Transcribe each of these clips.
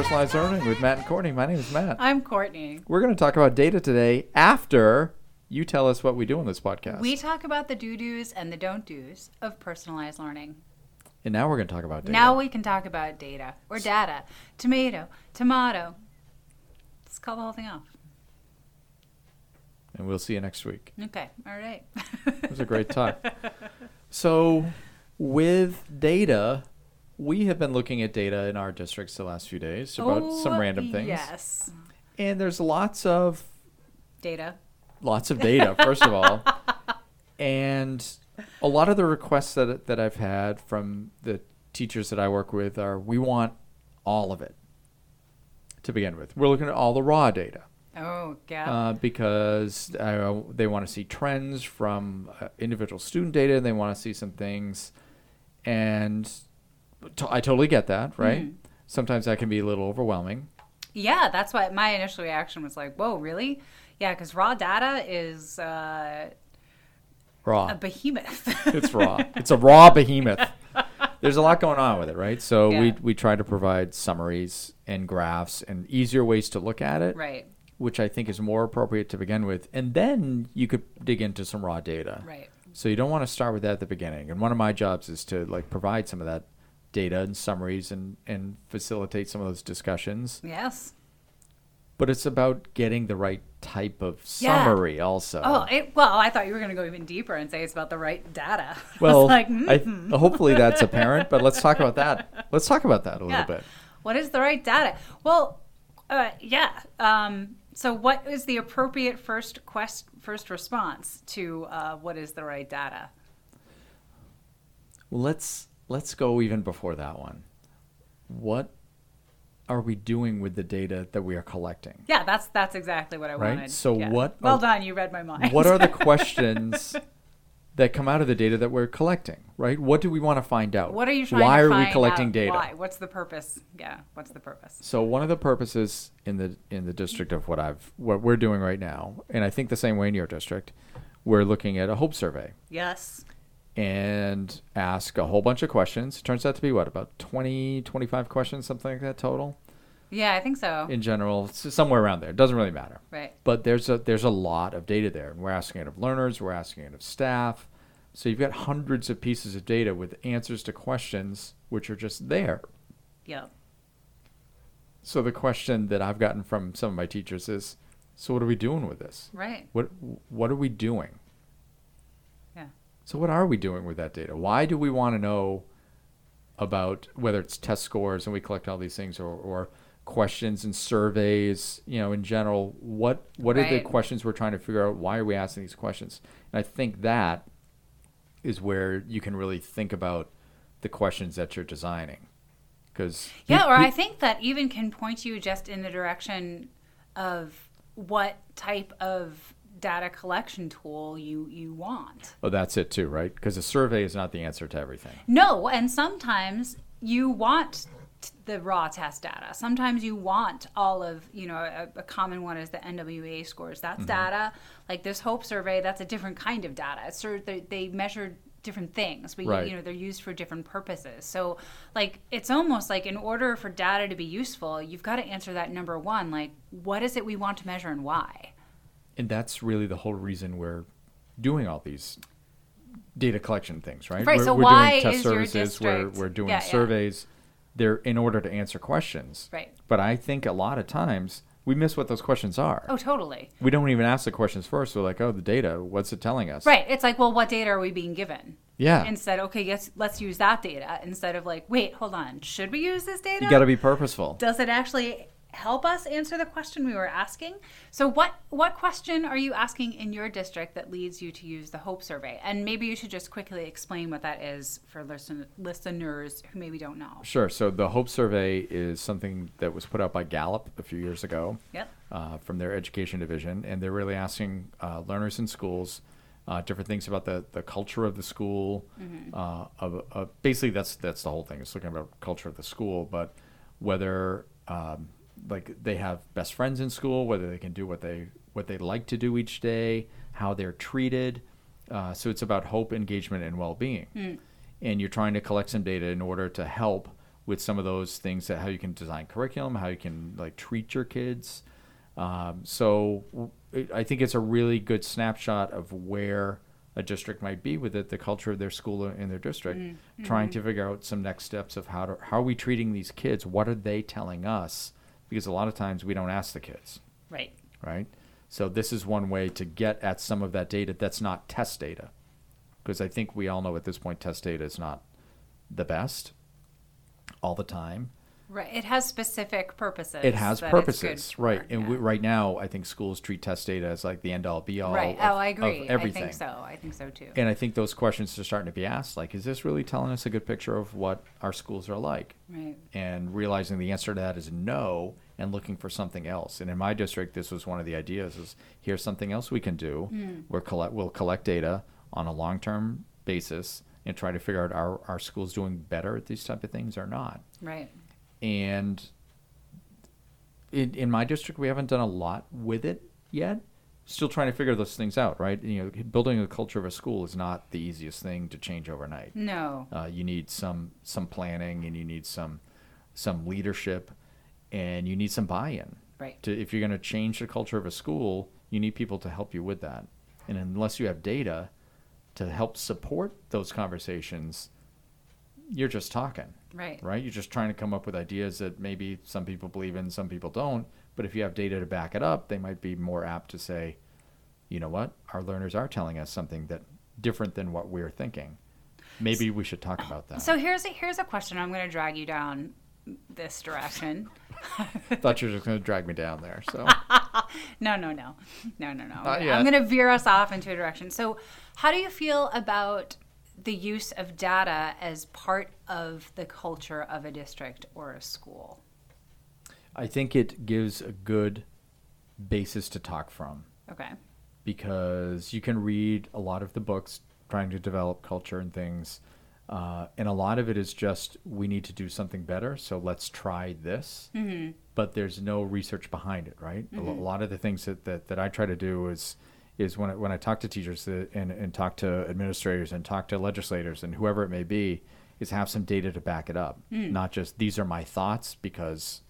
Personalized Learning with Matt and Courtney. My name is Matt. I'm Courtney. We're going to talk about data today after you tell us what we do on this podcast. We talk about the do do's and the don't do's of personalized learning. and now we're going to talk about data. Now we can talk about data or data. Tomato, tomato. Let's call the whole thing off. and we'll see you next week. Okay, all right. It was a great talk. So, with data, we have been looking at data in our districts the last few days about some Oh, random things. Yes. And there's lots of Data. lots of data first of all and a lot of the requests that, that i've had from the teachers that i work with are we want all of it to begin with we're looking at all the raw data Oh, yeah. uh, because uh, they want to see trends from uh, individual student data and they want to see some things and t- i totally get that right Mhm. sometimes that can be a little overwhelming yeah, that's why my initial reaction was like, whoa, really? Yeah, because raw data is uh, raw a behemoth. it's raw. It's a raw behemoth. There's a lot going on with it, right? So we we try to provide summaries and graphs and easier ways to look at it, right, which I think is more appropriate to begin with. And then you could dig into some raw data. right. So you don't want to start with that at the beginning. And one of my jobs is to like provide some of that data and summaries and and facilitate some of those discussions. Yes. But it's about getting the right type of Yeah. summary also. Oh, it, well, I thought you were going to go even deeper and say it's about the right data. I Well, like, I, mhm. hopefully that's apparent, but let's talk about that. Let's talk about that a little bit. What is the right data? Well, uh, yeah. Um, so, what is the appropriate first quest, first response to uh, what is the right data? Well, let's let's go even before that one. What are we doing with the data that we are collecting? Yeah, that's that's exactly what I Right, wanted. so Yeah. what Well are- done, you read my mind. What are the questions that come out of the data that we're collecting? Right? What do we want to find out? what are you trying Why to are we collecting data? Why? What's the purpose? Yeah, what's the purpose? So one of the purposes in the in the district of what I've what we're doing right now, and I think the same way in your district, we're looking at a hope survey. Yes. And ask a whole bunch of questions. It turns out to be what, about 20, 25 questions, something like that total Yeah, I think so. in general, somewhere around there. It doesn't really matter. right. But there's a there's a lot of data there, and we're asking it of learners, we're asking it of staff. So you've got hundreds of pieces of data with answers to questions which are just there. Yeah. So the question that I've gotten from some of my teachers is, so what are we doing with this? Right. What what are we doing? So what are we doing with that data? Why do we want to know about whether it's test scores and we collect all these things or, or questions and surveys, you know, in general, what what are the questions we're trying to figure out? Why are we asking these questions? And I think that is where you can really think about the questions that you're designing. Because Yeah, or I think that even can point you just in the direction of what type of data collection tool you you want. oh, that's it too, right? Because a survey is not the answer to everything. No, and sometimes you want the raw test data. Sometimes you want all of, you know, a, a common one is the NWA scores. That's mm-hmm. data. Like this Hope survey, that's a different kind of data. It's sort of they, they measure different things, but Right. you, you know they're used for different purposes. So, like it's almost like in order for data to be useful, you've got to answer that number one, like what is it we want to measure and why? And that's really the whole reason we're doing all these data collection things, right? Right, We're, so we're why doing test is your services, we're, we're doing Yeah, yeah. surveys. They're in order to answer questions. Right. But I think a lot of times we miss what those questions are. Oh, totally. We don't even ask the questions first. We're like, oh, the data, what's it telling us? Right. It's like, well, what data are we being given? Yeah. Instead, okay, yes, let's use that data instead of like, wait, hold on, should we use this data? you got to be purposeful. Does it actually help us answer the question we were asking? So, what what question are you asking in your district that leads you to use the Hope Survey? And maybe you should just quickly explain what that is for listen, listeners who maybe don't know. Sure. So the Hope Survey is something that was put out by Gallup a few years ago. Yep. uh, from their education division, and they're really asking uh, learners in schools uh, different things about the, the culture of the school. Uh, of, of basically, that's that's the whole thing. It's looking about culture of the school, but whether um, like they have best friends in school, whether they can do what they what they like to do each day, how they're treated. Uh, so it's about hope, engagement, and well-being. And you're trying to collect some data in order to help with some of those things that how you can design curriculum, how you can like treat your kids. Um, so it- I think it's a really good snapshot of where a district might be with it, the culture of their school in their district, trying to figure out some next steps of how to how are we treating these kids? What are they telling us? Because a lot of times we don't ask the kids Right. right? So this is one way to get at some of that data that's not test data, because I think we all know at this point test data is not the best all the time. Right. It has specific purposes. It has that it's good purposes, for, right? And we, right now, I think schools treat test data as like the end all be all. Right. Of, oh, I agree. everything. I think so. I think so too. And I think those questions are starting to be asked. Like, is this really telling us a good picture of what our schools are like? right. and realizing the answer to that is no and looking for something else and in my district this was one of the ideas is here's something else we can do Hmm. we're collect, we'll collect data on a long-term basis and try to figure out are our schools doing better at these type of things or not Right. And in, in my district we haven't done a lot with it yet. Still trying to figure those things out right? You know building a culture of a school is not the easiest thing to change overnight. No. uh, you need some some planning and you need some some leadership and you need some buy-in. Right. to if you're going to change the culture of a school you need people to help you with that. And unless you have data to help support those conversations you're just talking Right. right you're just trying to come up with ideas that maybe some people believe in some people don't but if you have data to back it up they might be more apt to say you know what our learners are telling us something that different than what we're thinking maybe we should talk about that So here's a, here's a question. I'm going to drag you down this direction. thought you were just going to drag me down there. So No, no, no, no, no, no. I'm going to veer us off into a direction. So, how do you feel about the use of data as part of the culture of a district or a school? I think it gives a good basis to talk from Okay. because you can read a lot of the books trying to develop culture and things. Uh, and a lot of it is just we need to do something better, so let's try this. Mm-hmm. But there's no research behind it, right? A lo- A, lot of the things that, that, that I try to do is is when I, when I talk to teachers and, and talk to administrators and talk to legislators and whoever it may be, is have some data to back it up, hmm. not just these are my thoughts because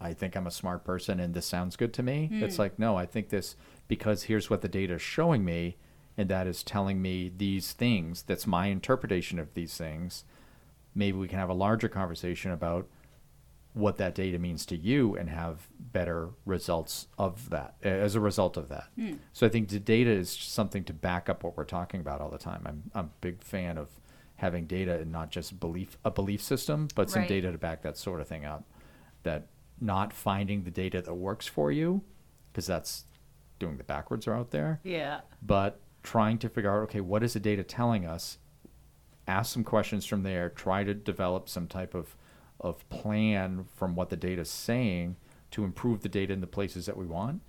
I think I'm a smart person and this sounds good to me. Hmm. It's like, no, I think this because here's what the data is showing me, and that is telling me these things. That's my interpretation of these things. Maybe we can have a larger conversation about what that data means to you and have better results of that as a result of that. Hmm. So I think the data is something to back up what we're talking about all the time. I'm I'm a big fan of having data and not just belief a belief system, but some Right. data to back that sort of thing up. That not finding the data that works for you, because that's doing the backwards route there Yeah. but trying to figure out okay what is the data telling us ask some questions from there try to develop some type of of plan from what the data is saying to improve the data in the places that we want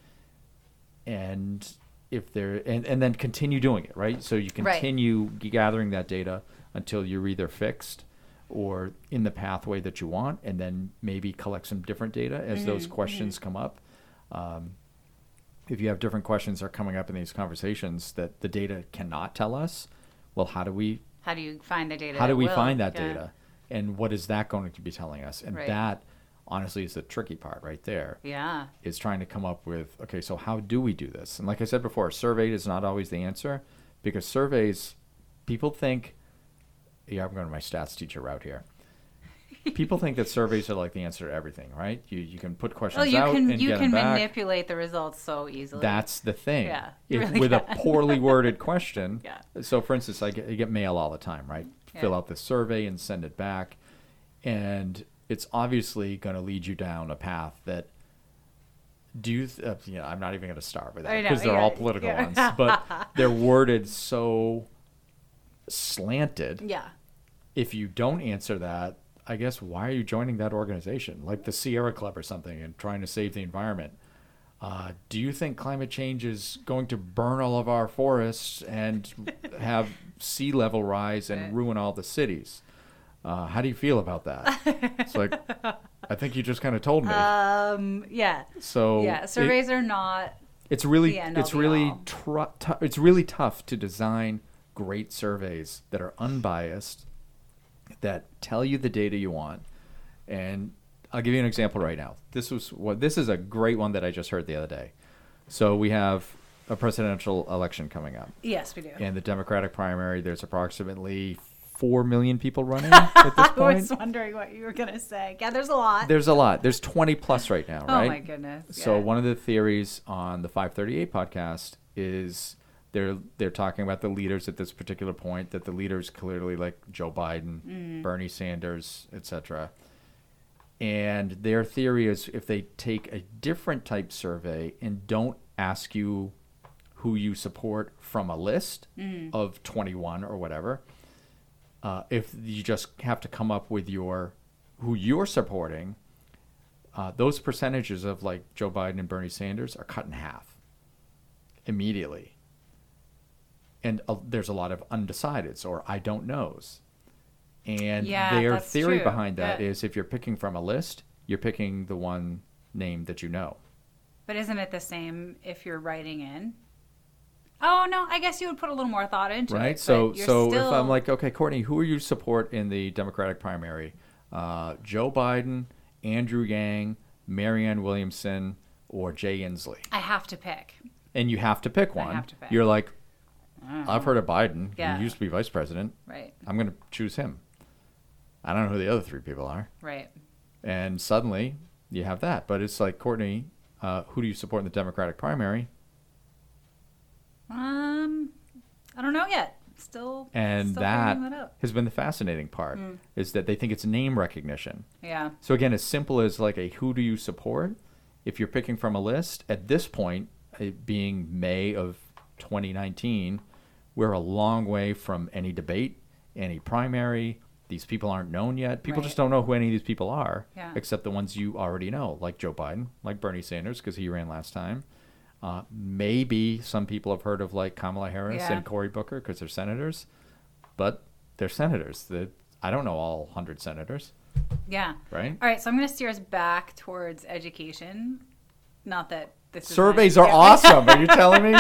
and if there and, and then continue doing it right so you Right. continue gathering that data until you're either fixed or in the pathway that you want and then maybe collect some different data as those questions come up um, if you have different questions that are coming up in these conversations that the data cannot tell us, well, how do we How do you find the data? how do we will? find that Yeah. data, and what is that going to be telling us? And Right. that, honestly, is the tricky part right there. Yeah. Is trying to come up with okay, so how do we do this? And like I said before, survey is not always the answer because surveys, people think, yeah, I'm going to my stats teacher route here. People think that surveys are like the answer to everything, right? You you can put questions Well, you out can and you get can 'em back. manipulate the results so easily. That's the thing. Yeah, If, really with a poorly worded question. Yeah. So, for instance, I get, I get mail all the time, right? Fill out the survey and send it back, and it's obviously going to lead you down a path that. Do you? Th- uh, yeah, I'm not even going to start with that because they're yeah, all political yeah. ones, but they're worded so slanted. yeah. If you don't answer that, I guess why are you joining that organization, like the Sierra Club or something, and trying to save the environment? Uh, do you think climate change is going to burn all of our forests and have sea level rise and ruin all the cities? Uh, how do you feel about that? It's like, I think you just kind of told me. Um. Yeah. so yeah. it- Surveys are not. it's really the end it's really all. tru- tou- it's really tough to design great surveys that are unbiased that tell you the data you want And I'll give you an example right now. This was what this is a great one that I just heard the other day. So we have a presidential election coming up. Yes, we do. In the Democratic primary, there's approximately 4 million people running at this point. I was wondering what you were gonna say. Yeah, there's a lot. There's a lot. There's 20 plus right now, oh my goodness. So yeah. one of the theories on the 538 podcast is they're they're talking about the leaders at this particular point that the leaders clearly like Joe Biden, Mm. Bernie Sanders, etc. And their theory is if they take a different type survey and don't ask you who you support from a list Mm. of 21 or whatever, uh, if you just have to come up with your who you're supporting, uh, those percentages of like Joe Biden and Bernie Sanders are cut in half immediately. And uh, there's a lot of undecideds or I don't knows. And Yeah, their theory true. behind that is if you're picking from a list, you're picking the one name that you know. But isn't it the same if you're writing in? Oh no, I guess you would put a little more thought into it. right? So, so if I'm like, okay, Courtney, who are you support in the Democratic primary? Uh, Joe Biden, Andrew Yang, Marianne Williamson, or Jay Inslee? I have to pick. And you have to pick I one. have to pick. You're like, I I've heard of Biden. Yeah. He used to be vice president. Right, I'm going to choose him. I don't know who the other three people are. right. And suddenly you have that. But it's like, Courtney, uh, who do you support in the Democratic primary? Um, I don't know yet. Still, And still that, that has been the fascinating part, Mm. is that they think it's name recognition. Yeah, So again, as simple as like a who do you support, if you're picking from a list, at this point, it being May of 2019, we're a long way from any debate, any primary. These people aren't known yet. People Right. just don't know who any of these people are, Yeah. except the ones you already know, like Joe Biden, like Bernie Sanders, because he ran last time. Uh, maybe some people have heard of like Kamala Harris Yeah. and Cory Booker because they're senators, but they're senators. The, I don't know all 100 senators, yeah. right? All right, so I'm going to steer us back towards education. Not that this is Surveys are awesome. Are you telling me?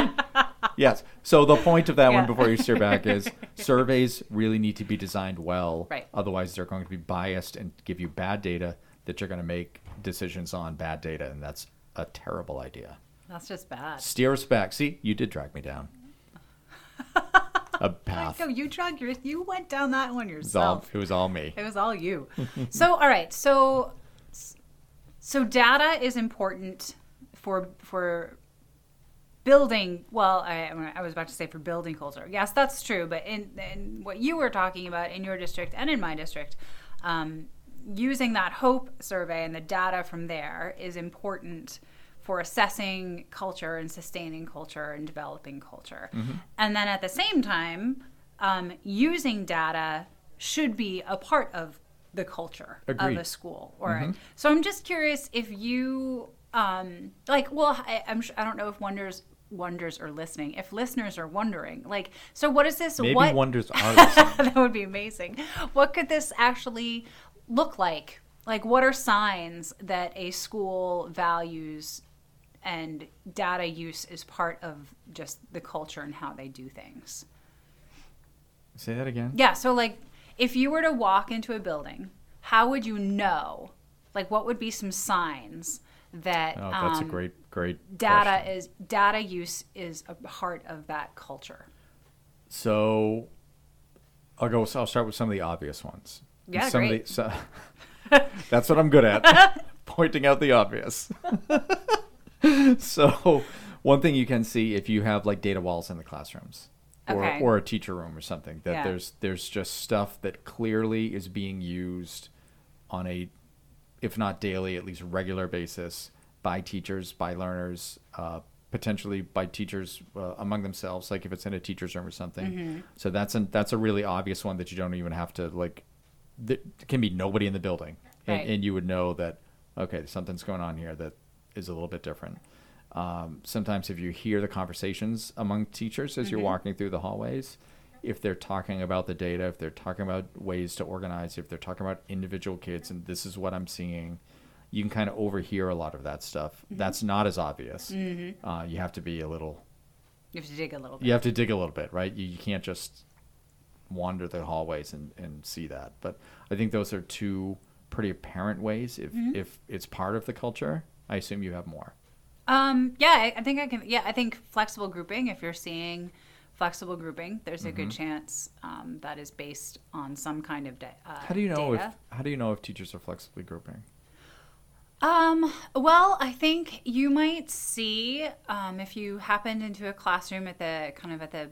Yes. So the point of that Yeah. one before you steer back is surveys really need to be designed well. Right. Otherwise, they're going to be biased and give you bad data that you're going to make decisions on bad data, and that's a terrible idea. That's just bad. Steer us back. See, you did drag me down a path. No, you drug your, you went down that one It was all, yourself. it was all me. It was all you. so, all right. So, so data is important for for building. Well, I, I was about to say for building culture. Yes, that's true. But in, in what you were talking about in your district and in my district, um, using that hope survey and the data from there is important for assessing culture and sustaining culture and developing culture. And then at the same time, um, using data should be a part of the culture Agreed. of a school. All right. So I'm just curious if you um, like. Well, I, I'm. I don't know if wonders wonders are listening. If listeners are wondering, like, so what is this? Maybe what wonders are listening. that would be amazing. What could this actually look like? Like, what are signs that a school values and data use is part of just the culture and how they do things? Say that again. Yeah, so like if you were to walk into a building, how would you know? Like what would be some signs that Oh, that's a um, great, great data question. is data use is a part of that culture? So I'll go. I'll start with some of the obvious ones. Yeah, some great. Of the, so, that's what I'm good at, pointing out the obvious. so one thing you can see if you have like data walls in the classrooms. Or, Okay. or a teacher room or something that Yeah. there's there's just stuff that clearly is being used on a if not daily at least regular basis by teachers by learners uh, potentially by teachers uh, among themselves like if it's in a teacher's room or something. So that's an that's a really obvious one that you don't even have to like there can be nobody in the building. And, Right. and you would know that okay something's going on here that is a little bit different. Um, sometimes if you hear the conversations among teachers as you're walking through the hallways if they're talking about the data if they're talking about ways to organize if they're talking about individual kids and this is what i'm seeing you can kind of overhear a lot of that stuff that's not as obvious uh, you have to be a little You have to dig a little bit. you have to dig a little bit, right? You, you can't just wander the hallways and, and see that. But I think those are two pretty apparent ways if Mm-hmm. if it's part of the culture. I assume you have more. Um, yeah, I, I think I can. Yeah, I think flexible grouping. If you're seeing flexible grouping, there's a good Mm-hmm. chance um, that is based on some kind of da- uh, How do you know data. if how do you know if teachers are flexibly grouping? Um, well, I think you might see um, if you happened into a classroom at the kind of at the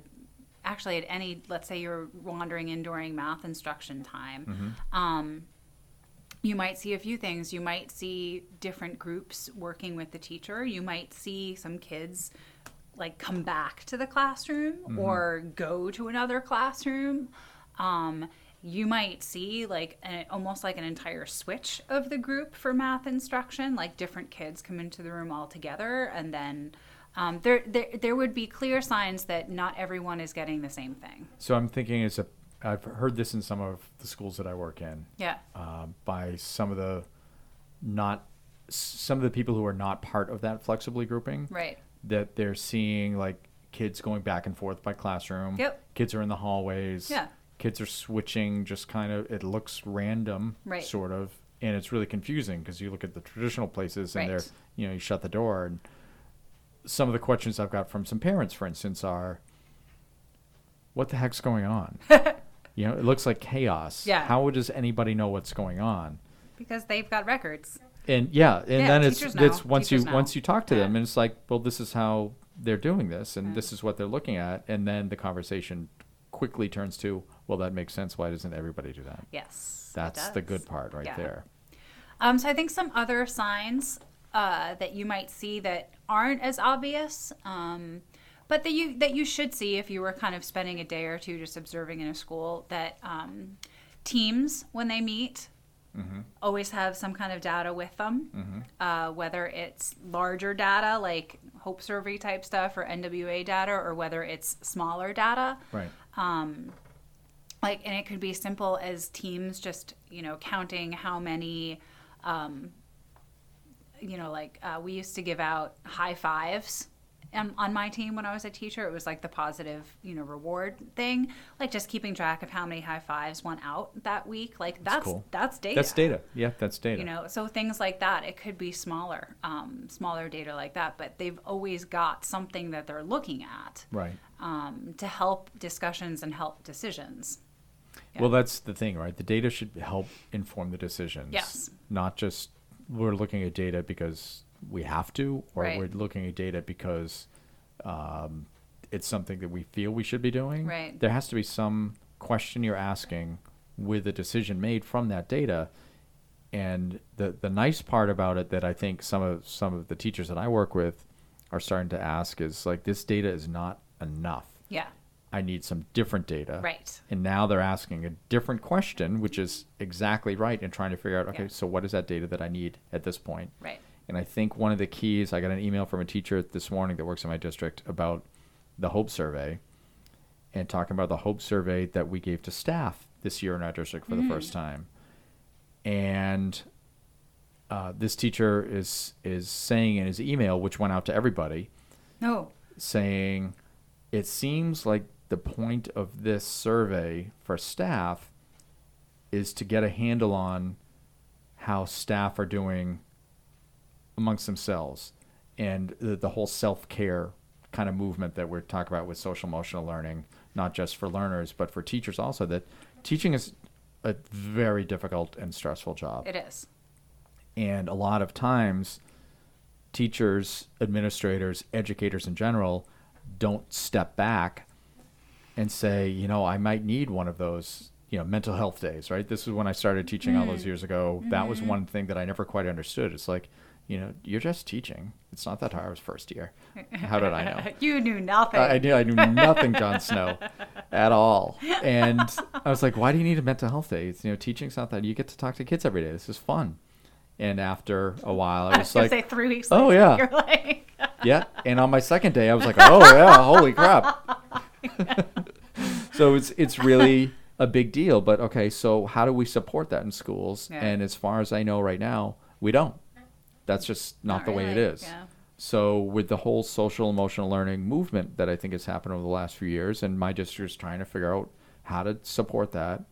actually at any let's say you're wandering in during math instruction time. Um, you might see a few things. You might see different groups working with the teacher. You might see some kids like come back to the classroom or go to another classroom. Um, you might see like an, almost like an entire switch of the group for math instruction. Like different kids come into the room all together, and then um, there, there there would be clear signs that not everyone is getting the same thing. So I'm thinking it's a I've heard this in some of the schools that I work in. Yeah. uh, by some of the not some of the people who are not part of that flexibly grouping Right. that they're seeing like kids going back and forth by classroom Yep. kids are in the hallways Yeah. Kids are switching just kind of it looks random Right. sort of and it's really confusing because you look at the traditional places and Right. they're you know you shut the door and some of the questions i've got from some parents for instance are what the heck's going on you know it looks like chaos Yeah. how does anybody know what's going on Because they've got records. and yeah and Yeah, then it's know. it's once Teachers you know. once you talk to Yeah. them and it's like well this is how they're doing this and Yeah. this is what they're looking at and then the conversation quickly turns to well that makes sense. Why doesn't everybody do that? Yes. that's the good part right Yeah. there. Um, so I think some other signs uh, that you might see that aren't as obvious, um, but that you that you should see if you were kind of spending a day or two just observing in a school that um, teams when they meet always have some kind of data with them, uh, whether it's larger data like Hope Survey type stuff or NWA data, or whether it's smaller data. Right like and it could be simple as teams just you know counting how many um, you know like uh, we used to give out high fives um, on my team when i was a teacher. It was like the positive you know reward thing. Like just keeping track of how many high fives went out that week. Like that's cool. that's data. That's data. Yeah that's data. You know so things like that it could be smaller um, smaller data like that but they've always got something that they're looking at. Right um, to help discussions and help decisions well that's the thing right the data should help inform the decisions Yes. not just we're looking at data because we have to or Right. we're looking at data because um, it's something that we feel we should be doing Right. there has to be some question you're asking with a decision made from that data and the the nice part about it that I think some of some of the teachers that I work with are starting to ask is like this data is not enough yeah I need some different data. Right. And now they're asking a different question, which is exactly right, and trying to figure out, okay, Yeah. so what is that data that I need at this point? Right. And I think one of the keys, I got an email from a teacher this morning that works in my district about the Hope Survey and talking about the Hope Survey that we gave to staff this year in our district for the first time. And uh, this teacher is is saying in his email, which went out to everybody, No. saying it seems like the point of this survey for staff is to get a handle on how staff are doing amongst themselves and the, the whole self-care kind of movement that we're talking about with social emotional learning not just for learners but for teachers also that teaching is a very difficult and stressful job It is. and a lot of times, teachers, administrators, educators in general don't step back and say, you know, I might need one of those, you know, mental health days, right? This is when I started teaching all those mm. years ago. That was mm-hmm. one thing that I never quite understood. It's like, you know, you're just teaching. It's not that hard. I was first year. How did I know? you knew nothing. I, I knew I knew nothing, Jon Snow, at all. And I was like, why do you need a mental health day? It's, you know, teaching's not that. You get to talk to kids every day. This is fun. And after a while, I I was was like, say three weeks. "Oh, yeah." You're like, yeah. And on my second day, I was like, oh yeah, holy crap. so it's it's really a big deal. But okay, so how do we support that in schools? Yeah. And as far as I know right now, we don't. That's just not, Not the way it is. yeah. So with the whole social emotional learning movement that I think has happened over the last few years, and my district is trying to figure out how to support that,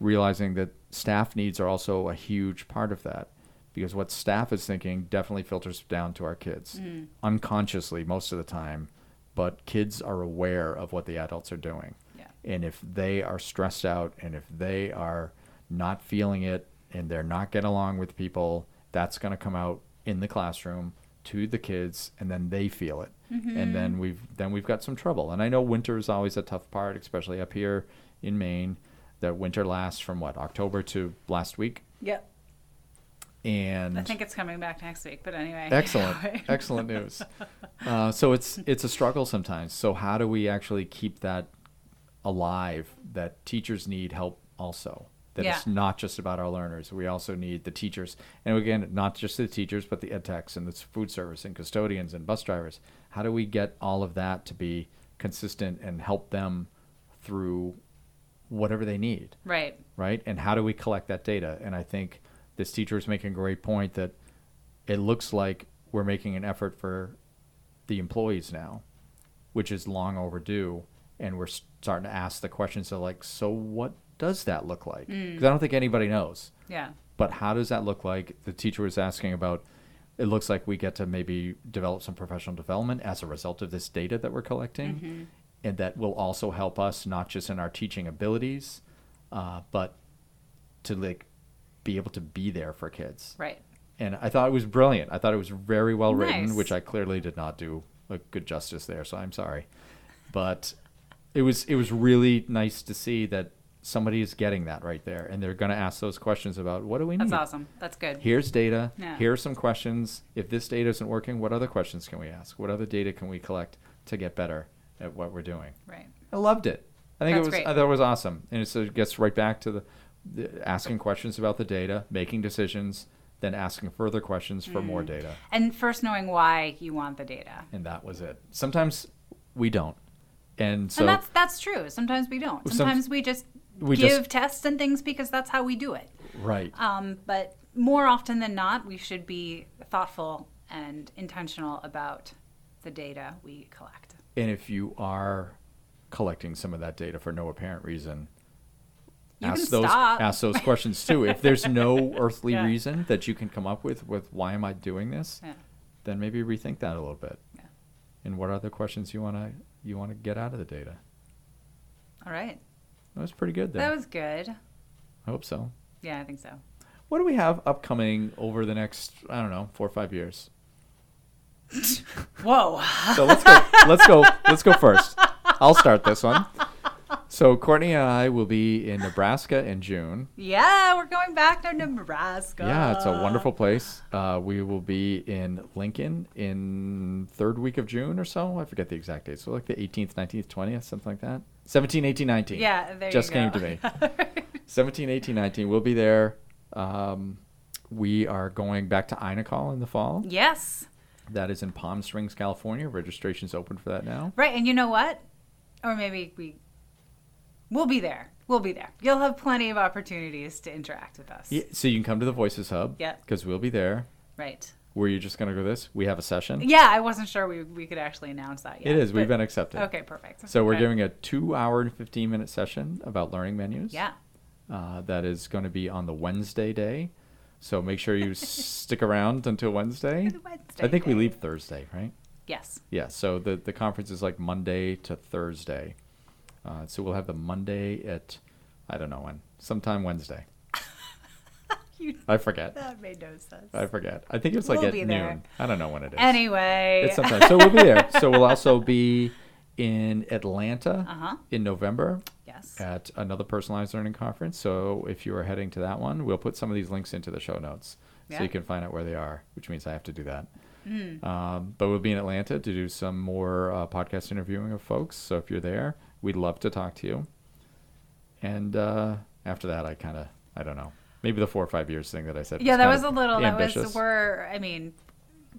realizing that staff needs are also a huge part of that because what staff is thinking definitely filters down to our kids mm. unconsciously most of the time but kids are aware of what the adults are doing. Yeah. and if they are stressed out and if they are not feeling it and they're not getting along with people that's going to come out in the classroom to the kids and then they feel it. Mm-hmm. And then we've then we've got some trouble. And i know winter is always a tough part especially up here in maine that winter lasts from what october to last week? Yep. And I think it's coming back next week, but anyway. excellent. Excellent news. Uh, so it's it's a struggle sometimes. So how do we actually keep that alive that teachers need help also? That it's not just about our learners. We also need the teachers. And again not just the teachers but the ed techs and the food service and custodians and bus drivers. How do we get all of that to be consistent and help them through whatever they need? Right. right? And how do we collect that data? And I think this teacher is making a great point that it looks like we're making an effort for the employees now, which is long overdue. And we're starting to ask the questions of like, so what does that look like? Because I don't think anybody knows. Yeah. But how does that look like? The teacher was asking about. It looks like we get to maybe develop some professional development as a result of this data that we're collecting, and that will also help us not just in our teaching abilities, uh, but to like be able to be there for kids. Right. And I thought it was brilliant. I thought it was very well written, Nice. which I clearly did not do a good justice there. So I'm sorry, but it was it was really nice to see that somebody is getting that right there, and they're going to ask those questions about what do we need. That's awesome. That's good. Here's data. Yeah. Here are some questions. If this data isn't working, what other questions can we ask? What other data can we collect to get better at what we're doing? Right. I loved it. I think That's it was. great. I thought it was awesome, and it gets right back to the asking questions about the data, making decisions, then asking further questions for Mm. more data, And first knowing why you want the data. and that was it. Sometimes we don't, and so and that's that's true. Sometimes we don't. Some- Sometimes we just we give just- tests and things because that's how we do it. right. Um, but more often than not, we should be thoughtful and intentional about the data we collect. And if you are collecting some of that data for no apparent reason, You ask can those stop. ask those questions too. If there's no earthly Yeah. reason that you can come up with with why am I doing this, Yeah. then maybe rethink that a little bit. Yeah. And what other questions you want to you want to get out of the data? All right. That was pretty good there. That was good. I hope so. Yeah, I think so. What do we have upcoming over the next I don't know four or five years? Whoa. So let's go. let's go. Let's go first. I'll start this one. So Courtney and I will be in Nebraska in June. Yeah, we're going back to Nebraska. Yeah, it's a wonderful place. Uh, we will be in Lincoln in third week of June or so. I forget the exact date. So like the 18th, 19th, 20th, something like that. 17, 18, 19. Yeah, there Just came to me. 17, 18, 19. We'll be there. Um, we are going back to iNACOL in the fall. yes. That is in Palm Springs, California. Registration's open for that now. Right, and you know what? Or maybe we we'll be there. We'll be there. You'll have plenty of opportunities to interact with us. Yeah, so you can come to the Voices Hub. Yeah. Because we'll be there. Right. Were you just going to go this? We have a session. Yeah, I wasn't sure we, we could actually announce that yet. It is. We've been accepted. Okay, perfect. So we're giving a two-hour and fifteen-minute session about learning menus. Yeah. Uh, that is going to be on the Wednesday day. So make sure you stick around until Wednesday. Wednesday I think we leave Thursday, right? Yes. Yeah. So the the conference is like Monday to Thursday. Uh, so we'll have the Monday at I don't know when, sometime Wednesday. You, I forget. that made no sense. I forget. I think it's like We'll at noon. there. I don't know when it is. Anyway. It's sometime. So we'll be there. So we'll also be in Atlanta Uh-huh. in November yes. at another personalized learning conference. So if you are heading to that one, we'll put some of these links into the show notes Yeah. so you can find out where they are, which means I have to do that. Mm. Um, but we'll be in Atlanta to do some more uh, podcast interviewing of folks. So if you're there, we'd love to talk to you. And uh, after that, I kind of, I don't know, maybe the four or five years thing that I said. Yeah, that was a little that ambitious. was we're I mean,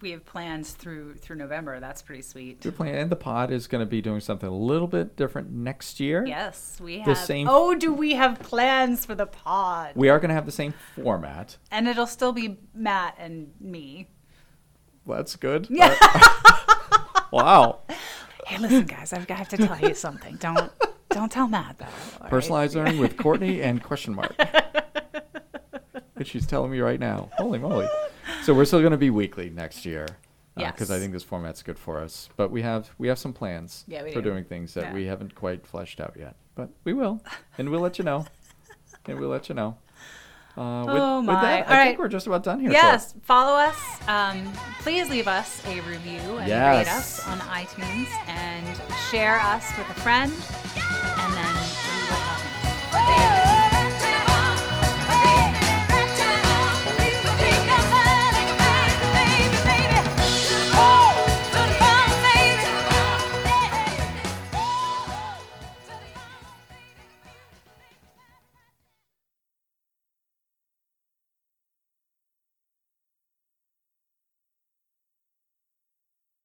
we have plans through through November. That's pretty sweet. We're playing, and the pod is going to be doing something a little bit different next year. Yes, we have. The same- Oh, do we have plans for the pod? We are going to have the same format. and it'll still be Matt and me. That's good. Yeah. wow. Hey, listen, guys, I've got to tell you something. Don't Don't tell Matt right? Personalized learning with Courtney and question mark. and she's telling me right now. Holy moly! So we're still going to be weekly next year. Uh, because I Yes. think this format's good for us, but we have we have some plans Yeah, for do. doing things that Yeah. we haven't quite fleshed out yet, but we will, and we'll let you know, and we'll let you know. Uh, with, Oh, with my. that, All I right. think we're just about done here. so- Yes, follow us. Um, please leave us a review and rate us on iTunes and share us with a friend.